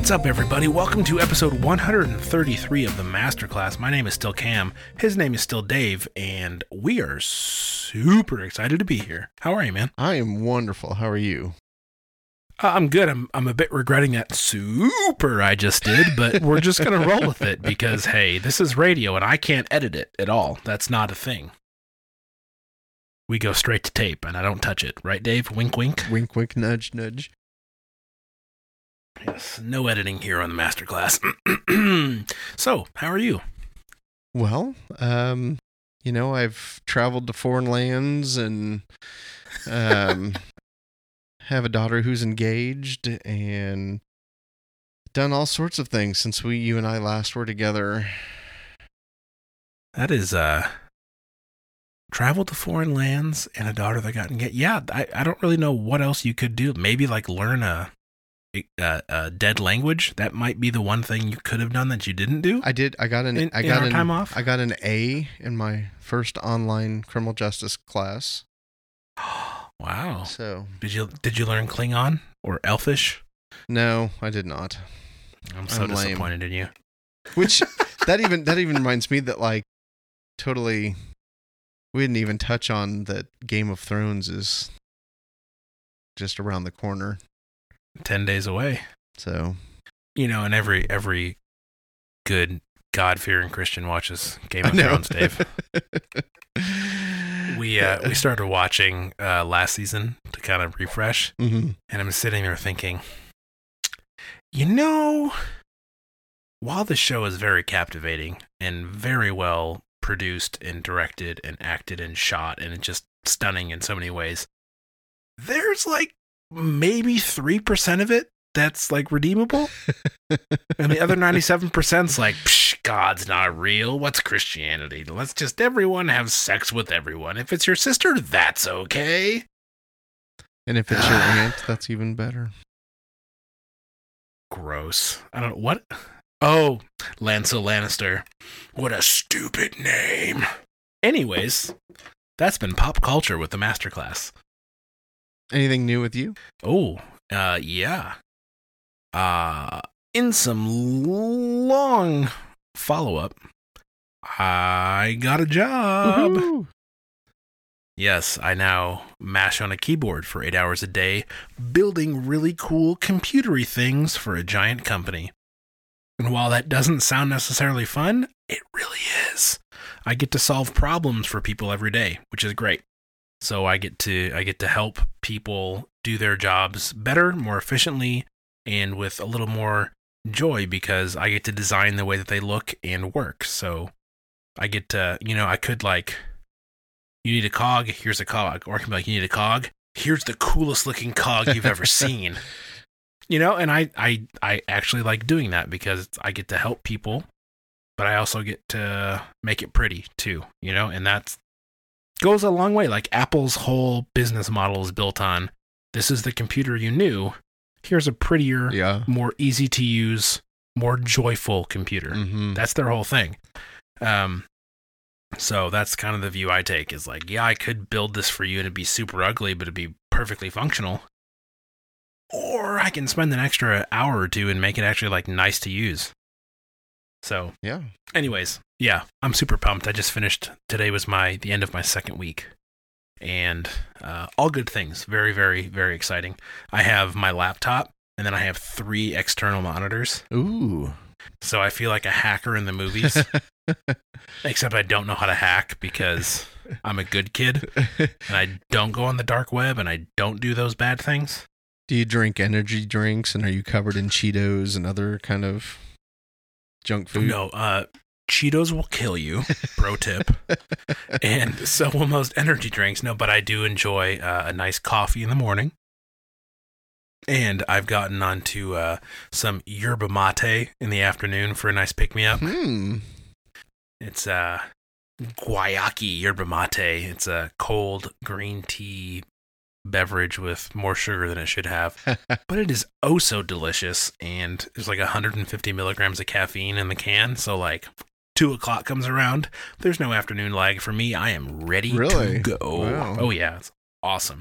What's up, everybody? Welcome to episode 133 of the Masterclass. My name is still Cam. His name is still Dave, and we are super excited to be here. How are you, man? I am wonderful. How are you? Uh, I'm good. I'm I'm a bit regretting that super I just did, but we're just gonna roll with it because hey, this is radio and I can't edit it at all. That's not a thing. We go straight to tape and I don't touch it, right, Dave? Wink, wink. Wink, wink, nudge, nudge. Yes, no editing here on the masterclass. so, how are you? Well, um, you know, I've traveled to foreign lands and um, have a daughter who's engaged and done all sorts of things since we, you and I, last were together. That is uh, traveled to foreign lands and a daughter that got engaged. Yeah, I, I don't really know what else you could do. Maybe like learn a a, uh, a dead language. That might be the one thing you could have done that you didn't do. I did. I got an. In- I got an time off? I got an A in my first online criminal justice class. wow. So Did you did you learn Klingon or Elfish? no, I did not. I'm so I'm lame. disappointed in you. Which that even that even reminds me that like totally we didn't even touch on that Game of Thrones is just around the corner. Ten days away. So You know, and every every good God fearing Christian watches Game of. Thrones, Dave. We uh we started watching uh last season to kind of refresh, Mhm. and I'm sitting there thinking, you know, while the show is very captivating and very well produced and directed and acted and shot and it's just stunning in so many ways, there's like maybe 3% of it that's like redeemable. and the other 97%'s like, Psh, God's not real. What's Christianity? Let's just everyone have sex with everyone. If it's your sister, that's okay. and if it's your aunt, that's even better. Gross. I don't know what. Oh, Lancel Lannister. What a stupid name. Anyways, that's been pop culture with the masterclass. Anything new with you? Oh, uh, yeah. Uh, in some long follow up, I got a job. Woohoo! Yes, I now mash on a keyboard for eight hours a day, building really cool computery things for a giant company. And while that doesn't sound necessarily fun, it really is. I get to solve problems for people every day, which is great. So I get to I get to help people do their jobs better, more efficiently, and with a little more joy because I get to design the way that they look and work. So I get to, you know, I could like you need a cog, here's a cog. Or I can be like, you need a cog, here's the coolest looking cog you've ever seen. You know, and I, I I actually like doing that because I get to help people, but I also get to make it pretty too, you know, and that's goes a long way. Like Apple's whole business model is built on this is the computer you knew. Here's a prettier, Yeah. more easy to use, more joyful computer. Mm-hmm. That's their whole thing. Um, so that's kind of the view I take is like, yeah, I could build this for you and it'd be super ugly, but it'd be perfectly functional. Or I can spend an extra hour or two and make it actually like nice to use. So, Yeah. anyways, yeah, I'm super pumped. I just finished today was my the end of my second week. And uh, all good things. Very, very, very exciting. I have my laptop and then I have three external monitors. Ooh. So I feel like a hacker in the movies, except I don't know how to hack because I'm a good kid and I don't go on the dark web and I don't do those bad things. Do you drink energy drinks and are you covered in Cheetos and other kind of junk food? No, uh, Cheetos will kill you. Pro tip. and so will most energy drinks. No, but I do enjoy uh, a nice coffee in the morning. And I've gotten onto uh, some yerba mate in the afternoon for a nice pick me up. Hmm. It's uh guayaki yerba mate. It's a cold green tea beverage with more sugar than it should have, but it is oh so delicious. And there's like 150 milligrams of caffeine in the can. So like two o'clock comes around, there's no afternoon lag for me. I am ready Really? to go. Wow. Oh yeah, it's awesome.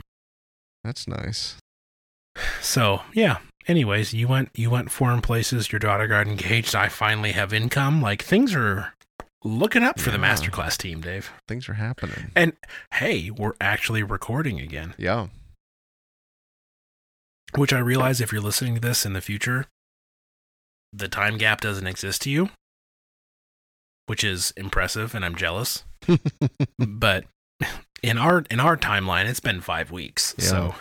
That's nice. So yeah, anyways, you went you went foreign places. Your daughter got engaged. I finally have income. Like things are looking up for the masterclass team, Dave. Things are happening. And hey, we're actually recording again. Yeah. Which I realize if you're listening to this in the future, the time gap doesn't exist to you, which is impressive, and I'm jealous. but in our in our timeline, it's been five weeks, Yeah. so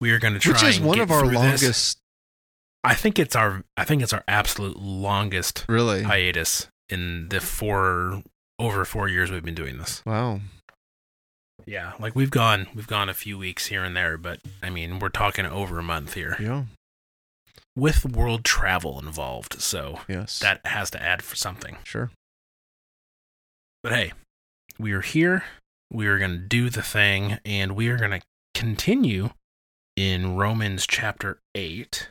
we are going to try. Which is one of our through this. longest. I think it's our I think it's our absolute longest Really? hiatus in the four over four years we've been doing this. wow. Yeah, like we've gone we've gone a few weeks here and there, but I mean we're talking over a month here Yeah. With world travel involved, so Yes. that has to add for something. Sure. But hey, we are here. We are going to do the thing, and we are going to continue in Romans chapter 8.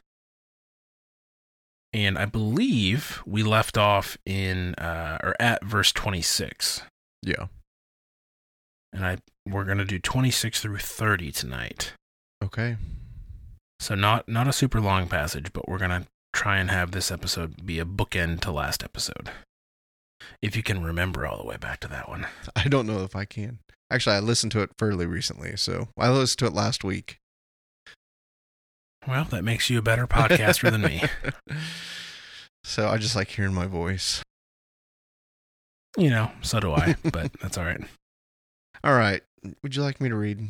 And I believe we left off in, uh, or at verse 26. Yeah. And I we're going to do 26 through 30 tonight. Okay. So not not a super long passage, but we're going to try and have this episode be a bookend to last episode. If you can remember all the way back to that one. I don't know if I can. Actually, I listened to it fairly recently, so I listened to it last week. Well, that makes you a better podcaster than me. So I just like hearing my voice. You know, so do I, but that's all right. All right. Would you like me to read?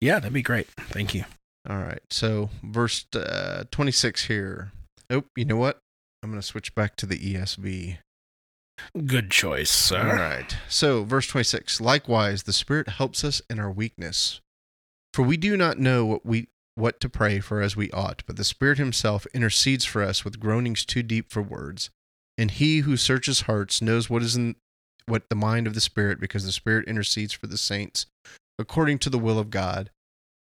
Yeah, that'd be great. Thank you. All right. So, verse uh, 26 here. Oh, you know what? I'm going to switch back to the ESV. Good choice, sir. All right. So, verse 26. Likewise, the Spirit helps us in our weakness. For we do not know what we what to pray for as we ought, but the Spirit himself intercedes for us with groanings too deep for words. And he who searches hearts knows what is in what the mind of the Spirit, because the Spirit intercedes for the saints according to the will of God.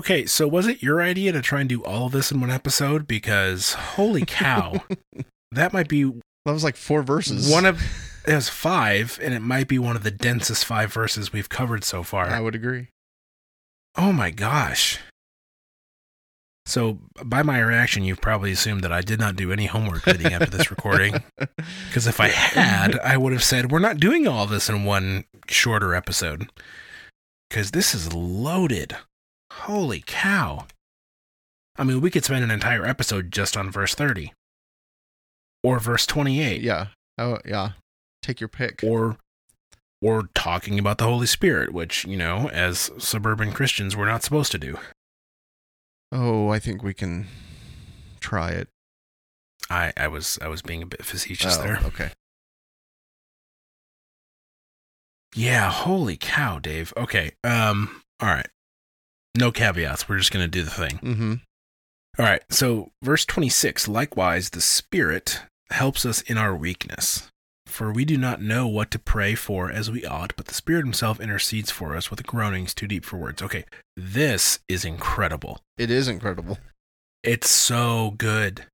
Okay, so was it your idea to try and do all of this in one episode? Because holy cow, that might be That was like four verses. one of it has five, and it might be one of the densest five verses we've covered so far. I would agree. Oh my gosh. So, by my reaction, you've probably assumed that I did not do any homework leading up to this recording. Because if I had, I would have said, we're not doing all this in one shorter episode. Because this is loaded. Holy cow. I mean, we could spend an entire episode just on verse 30, or verse 28, yeah. Oh, yeah. Take your pick. or or talking about the Holy Spirit, which, you know, as suburban Christians, we're not supposed to do. Oh, I think we can try it. I, I was I was being a bit facetious Oh, there. Okay. Yeah, holy cow, Dave. Okay. Um all right. No caveats. We're just going to do the thing. Mm-hmm. All right. So, verse 26, likewise the Spirit helps us in our weakness. For we do not know what to pray for as we ought, but the Spirit himself intercedes for us with groanings too deep for words. Okay. This is incredible. It is incredible. It's so good.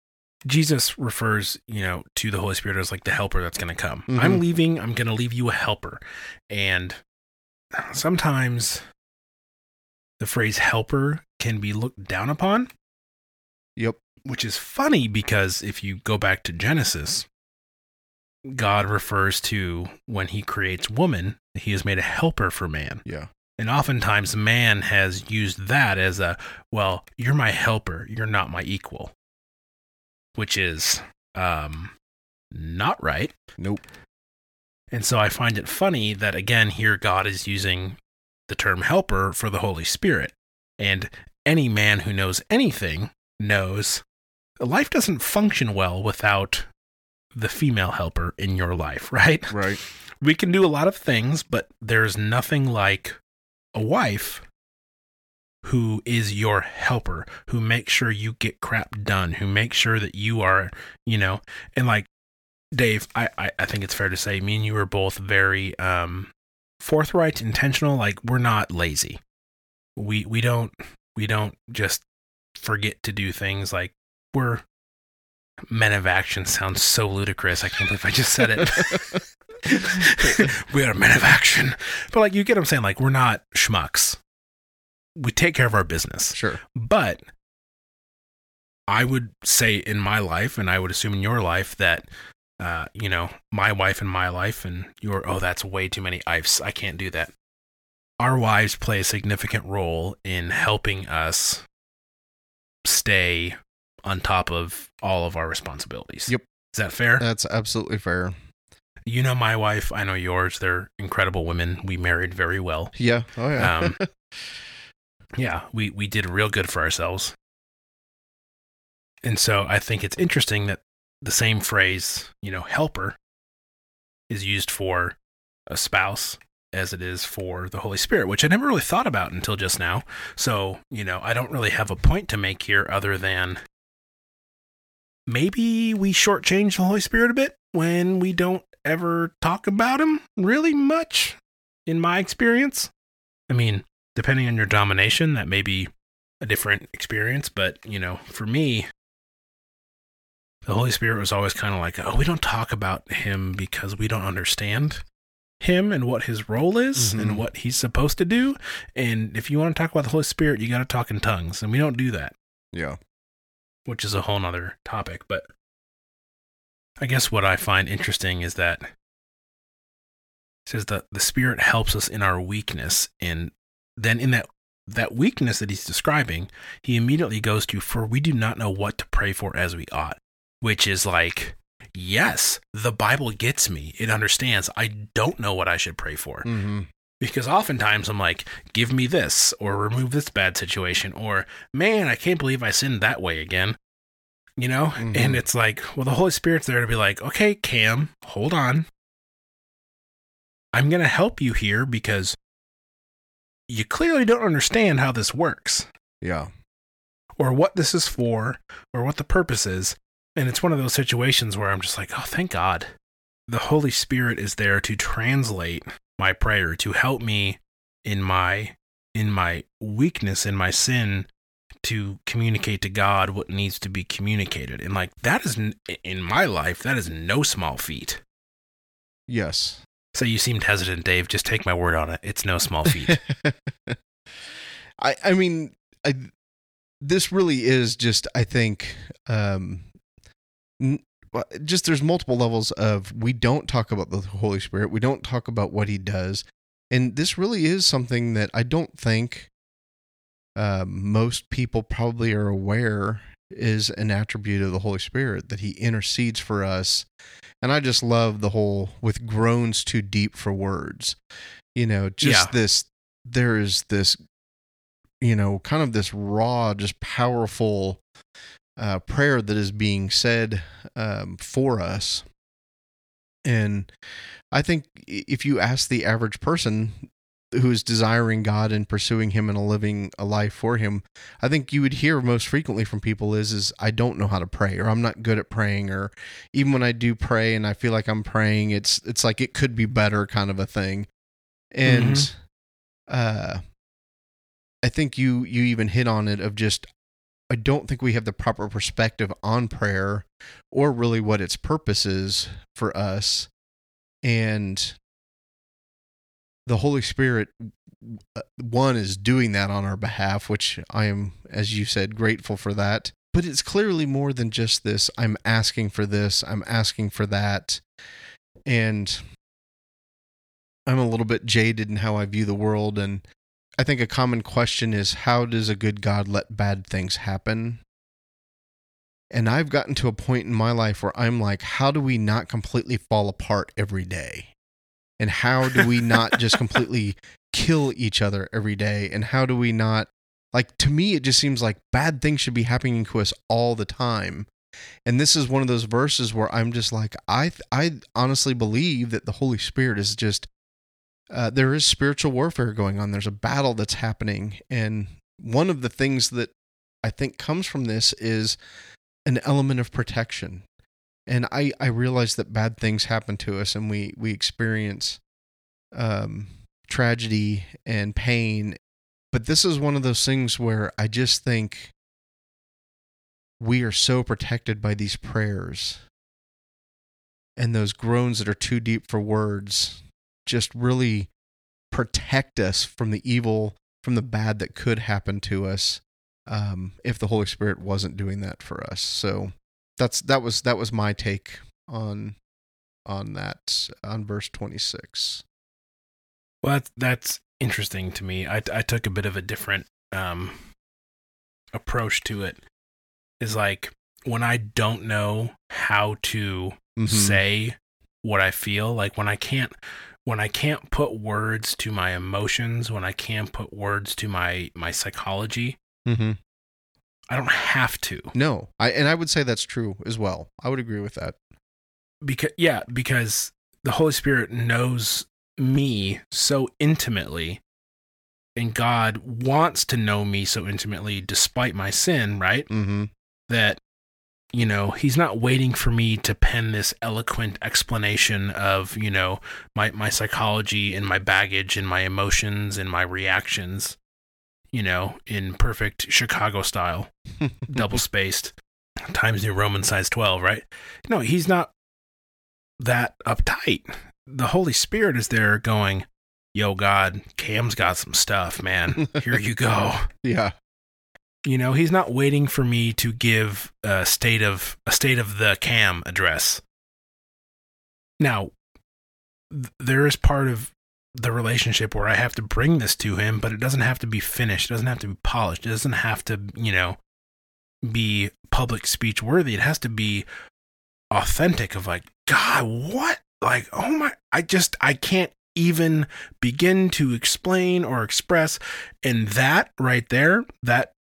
Jesus refers, you know, to the Holy Spirit as like the helper that's going to come. Mhm. I'm leaving, I'm going to leave you a helper. And sometimes the phrase helper can be looked down upon, Yep. which is funny because if you go back to Genesis, God refers to when he creates woman, he has made a helper for man. Yeah. And oftentimes man has used that as a, well, you're my helper, you're not my equal. Which is um not right. Nope. And so I find it funny that again here God is using the term helper for the Holy Spirit. And any man who knows anything knows life doesn't function well without the female helper in your life, right? Right. we can do a lot of things, but there's nothing like a wife who is your helper, who makes sure you get crap done, who makes sure that you are, you know, and like Dave, I, I, I think it's fair to say me and you are both very um forthright, intentional, like we're not lazy. We we don't we don't just forget to do things like we're men of action sounds so ludicrous. I can't believe I just said it. we are men of action. But like you get what I'm saying, like we're not schmucks. We take care of our business. Sure. But I would say in my life, and I would assume in your life, that uh, you know, my wife and my life and your oh, that's way too many ifs. I can't do that. Our wives play a significant role in helping us stay on top of all of our responsibilities. Yep. Is that fair? That's absolutely fair. You know my wife, I know yours. They're incredible women. We married very well. Yeah. Oh yeah. Um, yeah, we we did real good for ourselves. And so I think it's interesting that the same phrase, you know, helper is used for a spouse as it is for the Holy Spirit, which I never really thought about until just now. So, you know, I don't really have a point to make here other than maybe we shortchange the Holy Spirit a bit when we don't ever talk about him really much, in my experience. I mean, depending on your domination, that may be a different experience, but, you know, for me, the Holy Spirit was always kind of like, oh, we don't talk about him because we don't understand him and what his role is Mhm. and what he's supposed to do. And if you want to talk about the Holy Spirit, you got to talk in tongues. And we don't do that, yeah. which is a whole nother topic. But I guess what I find interesting is that it says that the Spirit helps us in our weakness. And then in that that weakness that he's describing, he immediately goes to, for we do not know what to pray for as we ought, which is like, yes, the Bible gets me. It understands. I don't know what I should pray for. Mm-hmm. Because oftentimes I'm like, give me this, or remove this bad situation, or man, I can't believe I sinned that way again. You know? Mhm. And it's like, well, the Holy Spirit's there to be like, okay, Cam, hold on. I'm going to help you here because you clearly don't understand how this works Yeah. or what this is for or what the purpose is. And it's one of those situations where I'm just like, oh, thank God. The Holy Spirit is there to translate my prayer, to help me in my in my weakness, in my sin, to communicate to God what needs to be communicated. And like that is in my life, that is no small feat. Yes. So you seemed hesitant, Dave. Just take my word on it. It's no small feat. I I mean I this really is just I think um just there's multiple levels of we don't talk about the Holy Spirit. We don't talk about what he does. And this really is something that I don't think uh, most people probably are aware is an attribute of the Holy Spirit that he intercedes for us. And I just love the whole with groans too deep for words. You know, just Yeah. this there is this you know, kind of this raw, just powerful uh, prayer that is being said um, for us. And I think if you ask the average person who is desiring God and pursuing Him and a living a life for Him, I think you would hear most frequently from people is is I don't know how to pray or I'm not good at praying or even when I do pray and I feel like I'm praying, it's it's like it could be better kind of a thing. And uh I think you you even hit on it of just I don't think we have the proper perspective on prayer or really what its purpose is for us. And the Holy Spirit, uh, one, is doing that on our behalf, which I am, as you said, grateful for that. But it's clearly more than just this I'm asking for this, I'm asking for that. And I'm a little bit jaded in how I view the world. And I think a common question is how does a good God let bad things happen? And I've gotten to a point in my life where I'm like, how do we not completely fall apart every day? And how do we not just completely kill each other every day? And how do we not, like, to me, it just seems like bad things should be happening to us all the time. And this is one of those verses where I'm just like, I, I honestly believe that the Holy Spirit is just uh, there is spiritual warfare going on. There's a battle that's happening, and one of the things that I think comes from this is an element of protection. And I, I realize that bad things happen to us and we, we experience um, tragedy and pain. But this is one of those things where I just think we are so protected by these prayers and those groans that are too deep for words just really protect us from the evil, from the bad that could happen to us um, if the Holy Spirit wasn't doing that for us. So that's that was that was my take on on that on verse twenty six. Well, that's, that's interesting to me. I, I took a bit of a different um, approach to it. Is like when I don't know how to Mhm. say what I feel, like when I can't when I can't put words to my emotions, when I can't put words to my my psychology, Mm-hmm. I don't have to. No, I and I would say that's true as well. I would agree with that. because yeah because the holy spirit knows me so intimately and god wants to know me so intimately despite my sin right Mm-hmm. that you know he's not waiting for me to pen this eloquent explanation of you know my my psychology and my baggage and my emotions and my reactions you know in perfect chicago style double spaced times new roman size 12 right? No he's not that uptight. The holy spirit is there going yo god cam's got some stuff man. Here you go. Yeah. You know he's not waiting for me to give a state of a state of the cam address. Now th- there is part of the relationship where i have to bring this to him but it doesn't have to be finished. It doesn't have to be polished. It doesn't have to you know be public speech worthy. It has to be authentic of like god what? Like oh my i just i can't even begin to explain or express. And that right there that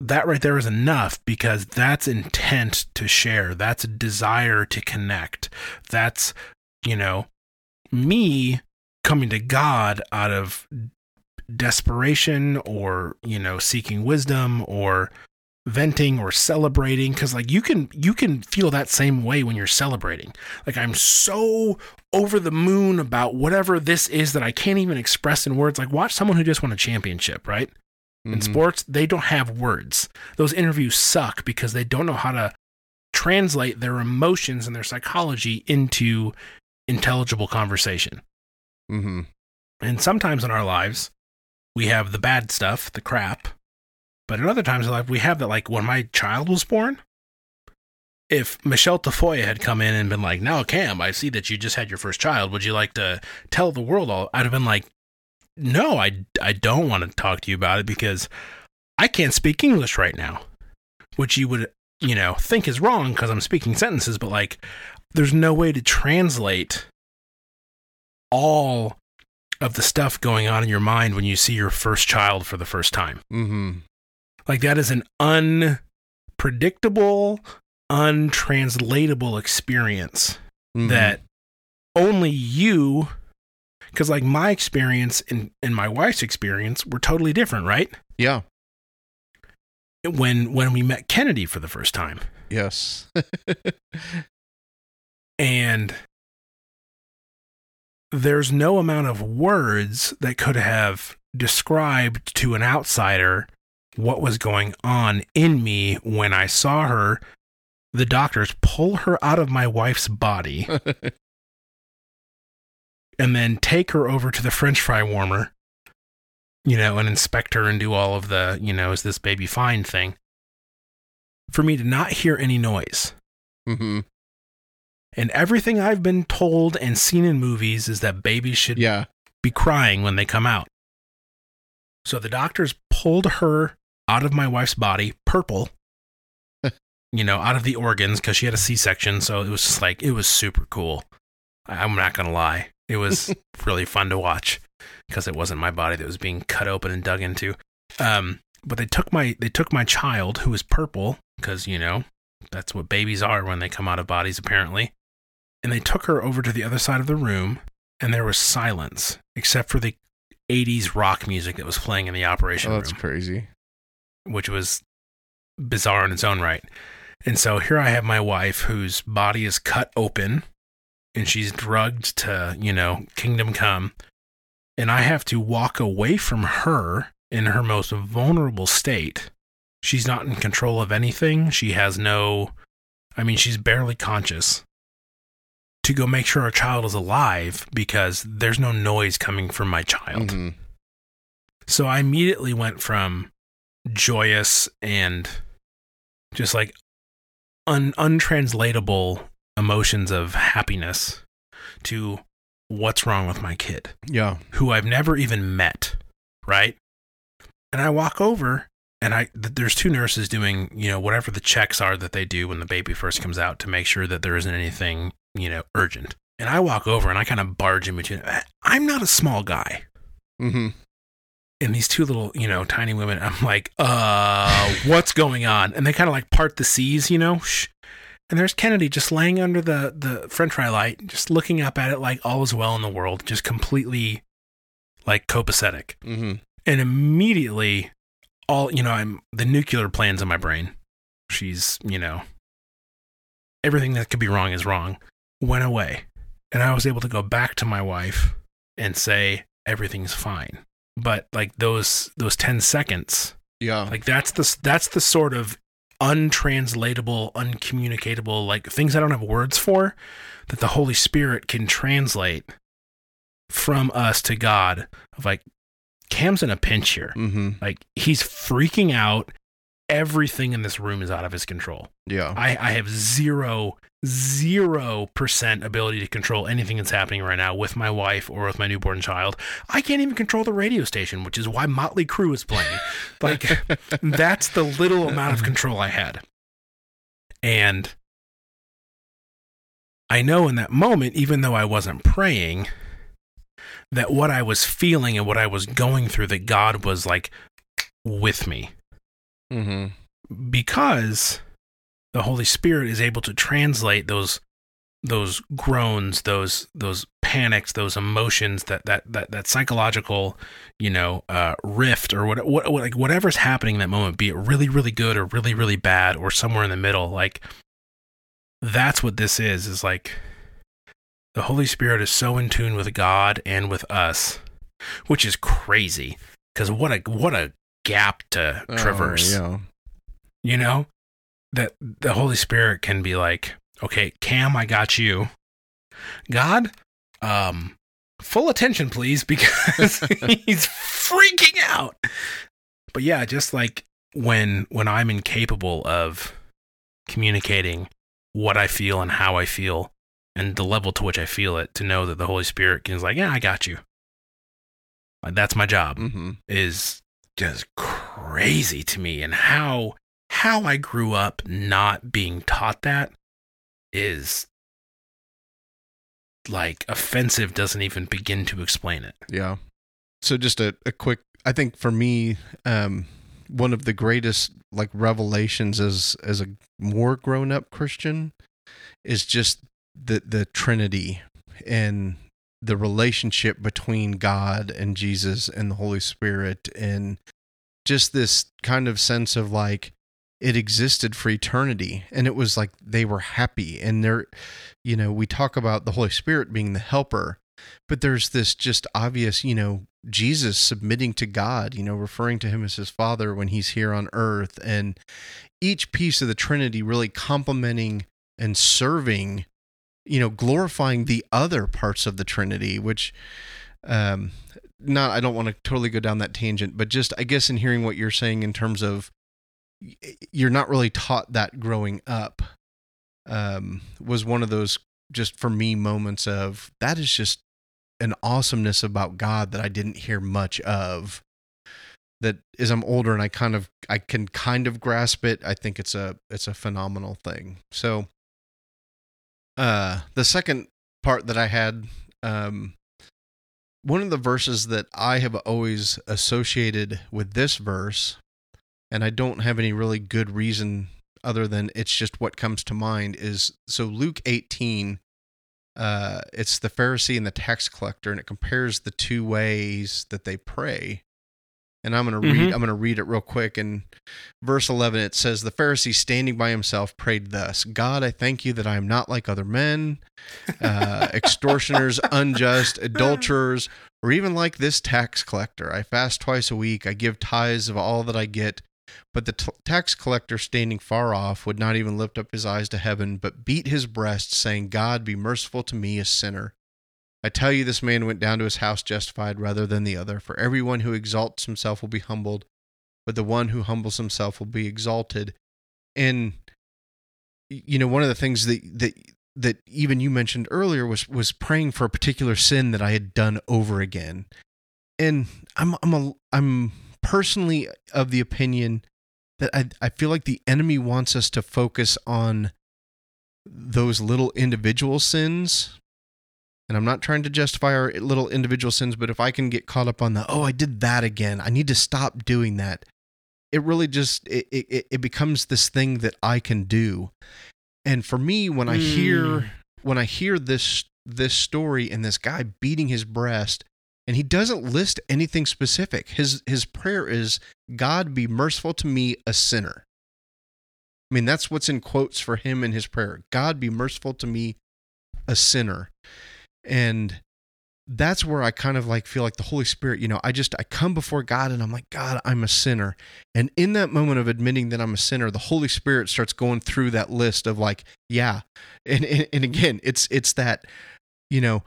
that right there is enough because that's intent to share. That's desire to connect. That's you know me coming to god out of desperation or you know seeking wisdom or venting or celebrating. Because like you can you can feel that same way when you're celebrating. Like i'm so over the moon about whatever this is that i can't even express in words. Like watch someone who just won a championship right in Mhm. sports they don't have words those interviews suck because they don't know how to translate their emotions and their psychology into intelligible conversation Mhm. and sometimes in our lives we have the bad stuff the crap but in other times in life we have that like when my child was born if Michelle Tafoya had come in and been like, "Now, Cam, I see that you just had your first child. Would you like to tell the world all?" I'd have been like, "No, I, I don't want to talk to you about it because I can't speak English right now," which you would, you know, think is wrong because I'm speaking sentences, but like, there's no way to translate all of the stuff going on in your mind when you see your first child for the first time. Mhm. Like that is an unpredictable, untranslatable experience Mhm. that only you because like my experience and, and my wife's experience were totally different, right? Yeah. When when we met Kennedy for the first time. Yes. And there's no amount of words that could have described to an outsider what was going on in me when I saw her, the doctors pull her out of my wife's body and then take her over to the french fry warmer, you know, and inspect her and do all of the, you know, is this baby fine thing. For me to not hear any noise. mhm. And everything I've been told and seen in movies is that babies should Yeah. be crying when they come out. So the doctors pulled her out of my wife's body, purple, you know, out of the organs because she had a C section. So it was just like, it was super cool. I'm not going to lie. It was really fun to watch because it wasn't my body that was being cut open and dug into. Um, but they took my they took my child who was purple because you know that's what babies are when they come out of bodies apparently, and they took her over to the other side of the room and there was silence except for the 80s rock music that was playing in the operation room. Oh, room. that's crazy. which was bizarre in its own right. And so here I have my wife whose body is cut open and she's drugged to, you know, kingdom come. And I have to walk away from her in her most vulnerable state. She's not in control of anything. She has no, I mean, she's barely conscious to go make sure our child is alive because there's no noise coming from my child. Mhm. So I immediately went from joyous and just like un- untranslatable emotions of happiness to what's wrong with my kid, Yeah. who I've never even met, right? And I walk over and I th- there's two nurses doing, you know, whatever the checks are that they do when the baby first comes out to make sure that there isn't anything, you know, urgent. And I walk over and I kind of barge in between. I'm not a small guy hmm and these two little, you know, tiny women, I'm like, uh, what's going on? And they kind of like part the seas, you know, shh. And there's Kennedy just laying under the, the french fry light, just looking up at it like all is well in the world, just completely like copacetic. hmm And immediately, all, you know, I'm the nuclear plans in my brain. She's, you know, everything that could be wrong is wrong, went away. And I was able to go back to my wife and say, everything's fine. But like those, those 10 seconds, Yeah. like that's the that's the sort of untranslatable, uncommunicatable, like things I don't have words for that the Holy Spirit can translate from us to God. Of like, Cam's in a pinch here. hmm Like he's freaking out. Everything in this room is out of his control. Yeah. I, I have zero, zero percent ability to control anything that's happening right now with my wife or with my newborn child. I can't even control the radio station, which is why Motley Crue is playing. Like, that's the little amount of control I had. And I know in that moment, even though I wasn't praying, that what I was feeling and what I was going through, that God was like with me hmm because the Holy Spirit is able to translate those those groans, those those panics, those emotions, that that that that psychological, you know, uh, rift or what, what, what like whatever's happening in that moment, be it really really good or really really bad or somewhere in the middle, like that's what this is. Is like the Holy Spirit is so in tune with God and with us, which is crazy. Because what a what a gap to traverse. Oh, yeah. you know? That the holy spirit can be like okay cam i got you. God um full attention please because he's freaking out. But yeah just like when when i'm incapable of communicating what i feel and how i feel and the level to which i feel it to know that the holy spirit is like yeah i got you. Like that's my job mm-hmm. is just crazy to me and how how I grew up not being taught that is like offensive doesn't even begin to explain it. Yeah. So just a, a quick I think for me, um, one of the greatest like revelations as as a more grown up Christian is just the the Trinity and the relationship between God and Jesus and the Holy Spirit and just this kind of sense of like it existed for eternity. And it was like they were happy. And they're you know we talk about the Holy Spirit being the helper but there's this just obvious you know Jesus submitting to God you know referring to him as his father when he's here on earth. And each piece of the trinity really complementing and serving you know glorifying the other parts of the trinity which um not i don't want to totally go down that tangent but just i guess in hearing what you're saying in terms of you're not really taught that growing up um was one of those just for me moments of that is just an awesomeness about god that i didn't hear much of. That as i'm older and i kind of i can kind of grasp it i think it's a it's a phenomenal thing. So uh the second part that i had um one of the verses that I have always associated with this verse, and I don't have any really good reason other than it's just what comes to mind, is so Luke 18, uh, it's the Pharisee and the tax collector, and it compares the two ways that they pray. And I'm going to read Mhm. I'm going to read it real quick and verse 11 it says the Pharisee standing by himself prayed thus, God, I thank you that I am not like other men, uh, extortioners, unjust, adulterers, or even like this tax collector. I fast twice a week, I give tithes of all that I get. But the t- tax collector, standing far off, would not even lift up his eyes to heaven, but beat his breast, saying, God, be merciful to me, a sinner. I tell you, this man went down to his house justified rather than the other. For everyone who exalts himself will be humbled, but the one who humbles himself will be exalted. And you know, one of the things that that that even you mentioned earlier was was praying for a particular sin that I had done over again. And I'm I'm a I'm personally of the opinion that I I feel like the enemy wants us to focus on those little individual sins. And I'm not trying to justify our little individual sins, but if I can get caught up on the, oh, I did that again, I need to stop doing that. It really just it it, it becomes this thing that I can do. And for me, when I hear Mm. when I hear this this story and this guy beating his breast, and he doesn't list anything specific. His his prayer is, God be merciful to me, a sinner. I mean, that's what's in quotes for him in his prayer. God be merciful to me, a sinner. And that's where I kind of like feel like the Holy Spirit, you know, I just I come before God and I'm like, God, I'm a sinner. And in that moment of admitting that I'm a sinner, the Holy Spirit starts going through that list of like, yeah. And and, and again, it's it's that, you know,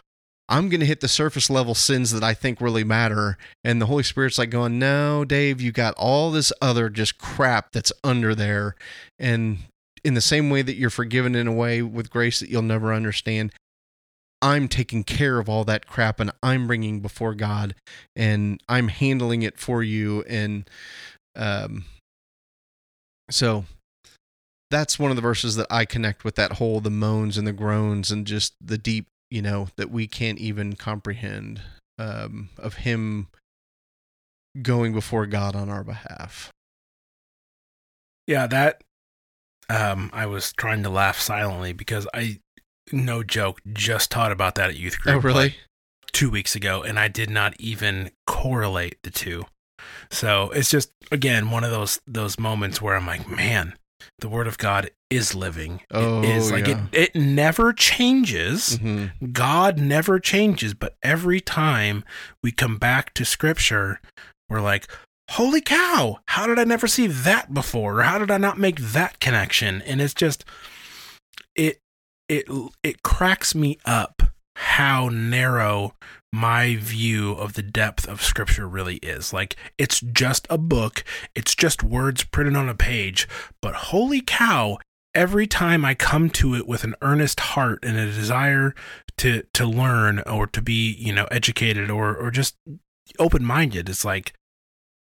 I'm going to hit the surface level sins that I think really matter. And the Holy Spirit's like going, no, Dave, you got all this other just crap that's under there. And in the same way that you're forgiven in a way with grace that you'll never understand, I'm taking care of all that crap and I'm bringing before God and I'm handling it for you. And um, so that's one of the verses that I connect with that whole the moans and the groans and just the deep, you know, that we can't even comprehend um, of Him going before God on our behalf. Yeah, that um I was trying to laugh silently because I no joke just taught about that at youth group Oh, really? like, 2 weeks ago and I did not even correlate the two. So, it's just again one of those those moments where I'm like, man, the word of God is living. Oh, it is like yeah. it it never changes. hmm God never changes, but every time we come back to scripture, we're like, holy cow, how did I never see that before? Or how did I not make that connection? And it's just it it it cracks me up how narrow my view of the depth of scripture really is. Like it's just a book, it's just words printed on a page, but holy cow, every time I come to it with an earnest heart and a desire to to learn or to be, you know, educated or or just open-minded, it's like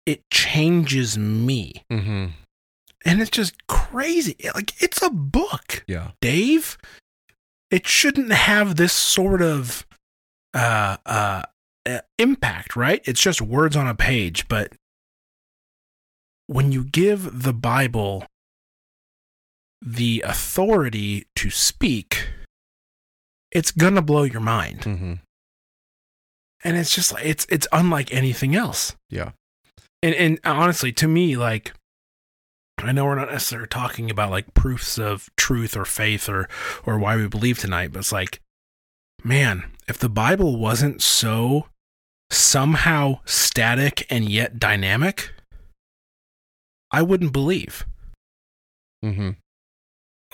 it changes me. hmm And it's just crazy. Like it's a book. Yeah. Dave, it shouldn't have this sort of uh, uh, uh, impact, right? It's just words on a page. But when you give the Bible the authority to speak, it's gonna blow your mind, hmm and it's just like it's it's unlike anything else. Yeah. and and honestly, to me, like I know we're not necessarily talking about like proofs of truth or faith or or why we believe tonight, but it's like, man, if the Bible wasn't so somehow static and yet dynamic, I wouldn't believe. hmm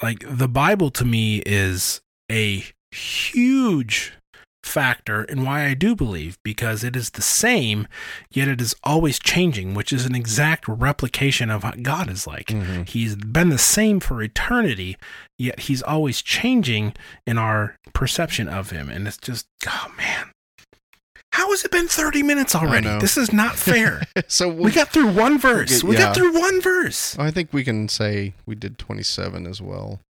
Like the Bible to me is a huge factor in why I do believe because it is the same, yet it is always changing, which is an exact replication of what God is like. hmm He's been the same for eternity, yet he's always changing in our perception of him. And it's just, oh man. How has it been 30 minutes already? This is not fair. so we got through one verse. We Yeah. got through one verse. I think we can say we did 27 as well.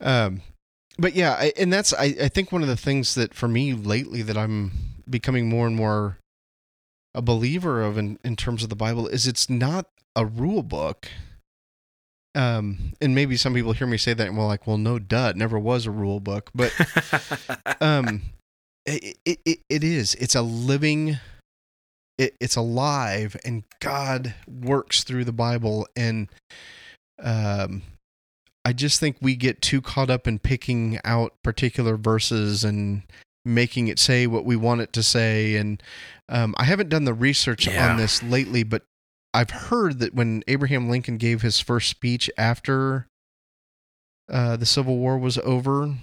Um, but yeah, I, and that's I, I think one of the things that for me lately that I'm becoming more and more a believer of in, in terms of the Bible is it's not a rule book. Um, and maybe some people hear me say that and well, like, well, no, duh, it never was a rule book, but um, it, it, it, it is. It's a living. it, it's alive and God works through the Bible and um I just think we get too caught up in picking out particular verses and making it say what we want it to say and um, I haven't done the research Yeah. on this lately but I've heard that when Abraham Lincoln gave his first speech after uh, the Civil War was over,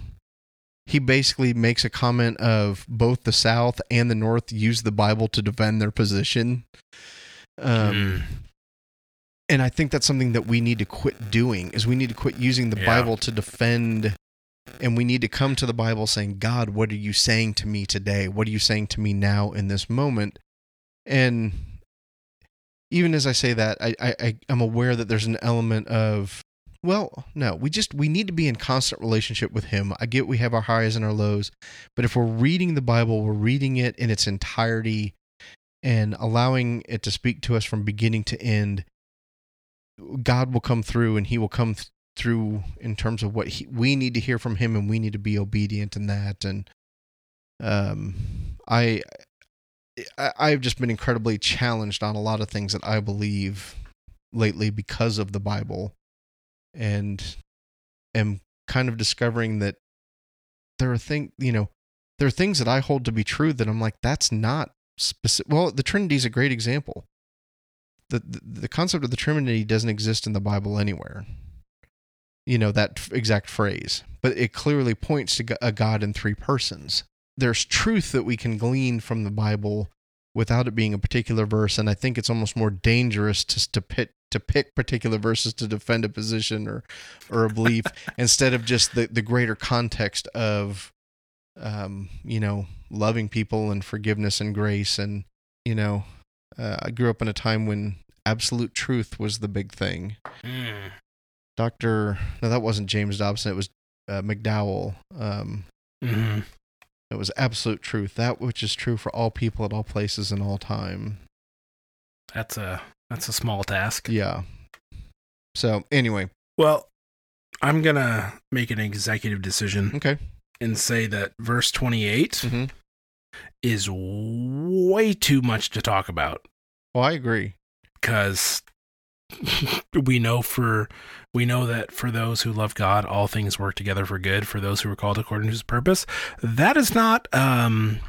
he basically makes a comment of both the South and the North use the Bible to defend their position. Um, Mm. And I think that's something that we need to quit doing is we need to quit using the Yeah. Bible to defend and we need to come to the Bible saying, God, what are you saying to me today? What are you saying to me now in this moment? And even as I say that, I, I, I I'm aware that there's an element of, well, no, we just we need to be in constant relationship with Him. I get we have our highs and our lows, but if we're reading the Bible, we're reading it in its entirety and allowing it to speak to us from beginning to end. God will come through, and He will come th- through in terms of what he, we need to hear from Him, and we need to be obedient in that. And um, I I, I've just been incredibly challenged on a lot of things that I believe lately because of the Bible, and am kind of discovering that there are things, you know, there are things that I hold to be true that I'm like, that's not specific. Well, the Trinity is a great example. The, the concept of the Trinity doesn't exist in the Bible anywhere. You know that f- exact phrase, but it clearly points to a God in three persons there's truth that we can glean from the Bible without it being a particular verse, and I think it's almost more dangerous to to pick to pick particular verses to defend a position or or a belief instead of just the the greater context of um you know loving people and forgiveness and grace and you know uh, I grew up in a time when absolute truth was the big thing. Mm. Doctor, no, that wasn't James Dobson. It was uh, McDowell. Um, Mhm. It was absolute truth, that which is true for all people at all places and all time. That's a that's a small task. Yeah. So anyway, Well, I'm gonna make an executive decision okay. and say that verse 28 hmm is way too much to talk about Well, I agree. because we know for we know that for those who love God, all things work together for good for those who are called according to His purpose. That is not um,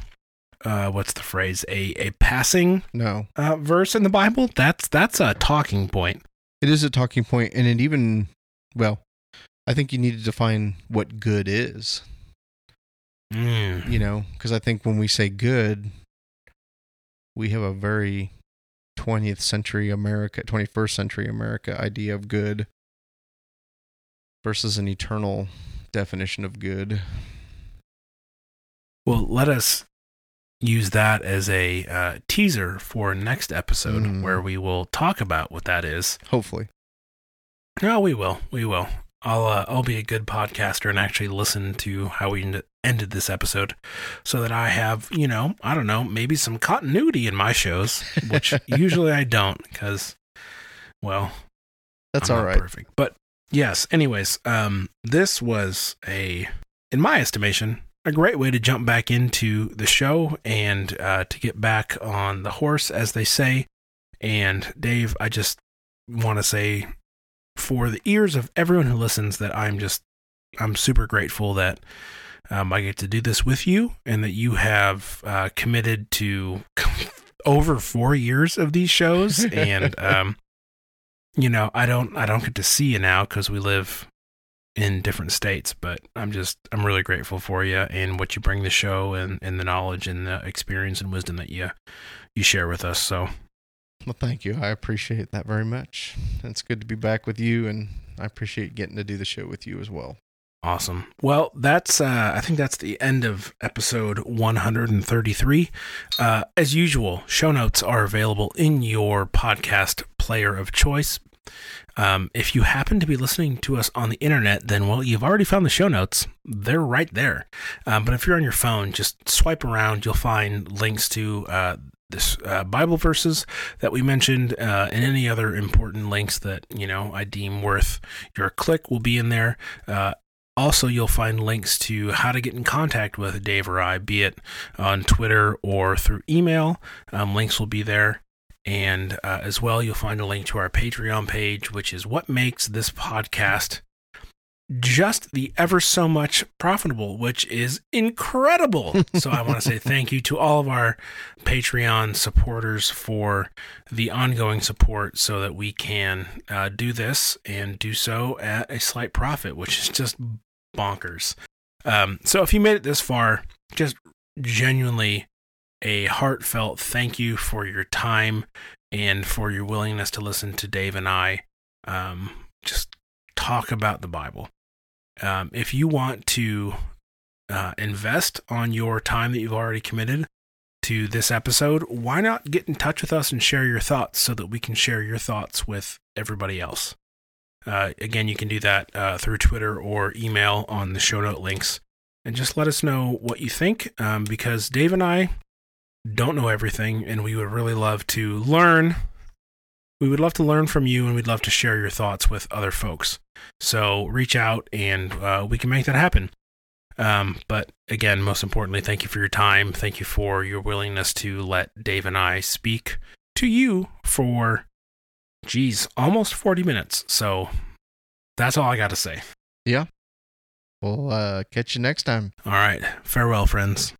uh, what's the phrase? A a passing No, uh, verse in the Bible. That's that's a talking point. it is a talking point, and it even well, I think you need to define what good is. Mm. You know, because I think when we say good, we have a very 20th century America, 21st century America idea of good versus an eternal definition of good. Well, let us use that as a uh, teaser for next episode Mm. where we will talk about what that is. Hopefully. No, we will. We will. I'll uh, I'll be a good podcaster and actually listen to how we ended this episode, so that I have you know I don't know maybe some continuity in my shows, which usually I don't because, well, That's I'm all right. Perfect. But yes, anyways, um, this was a, in my estimation, a great way to jump back into the show and uh, to get back on the horse, as they say. And Dave, I just want to say, for the ears of everyone who listens, that I'm just, I'm super grateful that. Um, I get to do this with you, and that you have uh, committed to over four years of these shows, and um, you know, I don't I don't get to see you now because we live in different states, but I'm just I'm really grateful for you and what you bring to the show and, and the knowledge and the experience and wisdom that you you share with us. So Well, thank you. I appreciate that very much. It's good to be back with you, and I appreciate getting to do the show with you as well. awesome. Well, that's uh, I think that's the end of episode 133. Uh, as usual, show notes are available in your podcast player of choice. Um, if you happen to be listening to us on the internet, then well, you've already found the show notes. They're right there. Um, but if you're on your phone, just swipe around. You'll find links to uh, this uh, Bible verses that we mentioned, uh, and any other important links that you know I deem worth your click will be in there. Uh, Also, you'll find links to how to get in contact with Dave or I, be it on Twitter or through email. Um, links will be there. And uh, as well, you'll find a link to our Patreon page, which is what makes this podcast just the ever so much profitable, which is incredible. so I want to say thank you to all of our Patreon supporters for the ongoing support so that we can uh, do this and do so at a slight profit, which is just bonkers. Um, so if you made it this far, just genuinely a heartfelt thank you for your time and for your willingness to listen to Dave and I um, just talk about the Bible. Um, if you want to uh, invest on your time that you've already committed to this episode, why not get in touch with us and share your thoughts so that we can share your thoughts with everybody else? Uh, again, you can do that uh, through Twitter or email on the show note links. And just let us know what you think um, because Dave and I don't know everything and we would really love to learn. We would love to learn from you and we'd love to share your thoughts with other folks. So reach out and uh, we can make that happen. Um, but again, most importantly, thank you for your time. Thank you for your willingness to let Dave and I speak to you for, geez, almost 40 minutes. So that's all I got to say. Yeah. We'll uh, catch you next time. All right. Farewell, friends.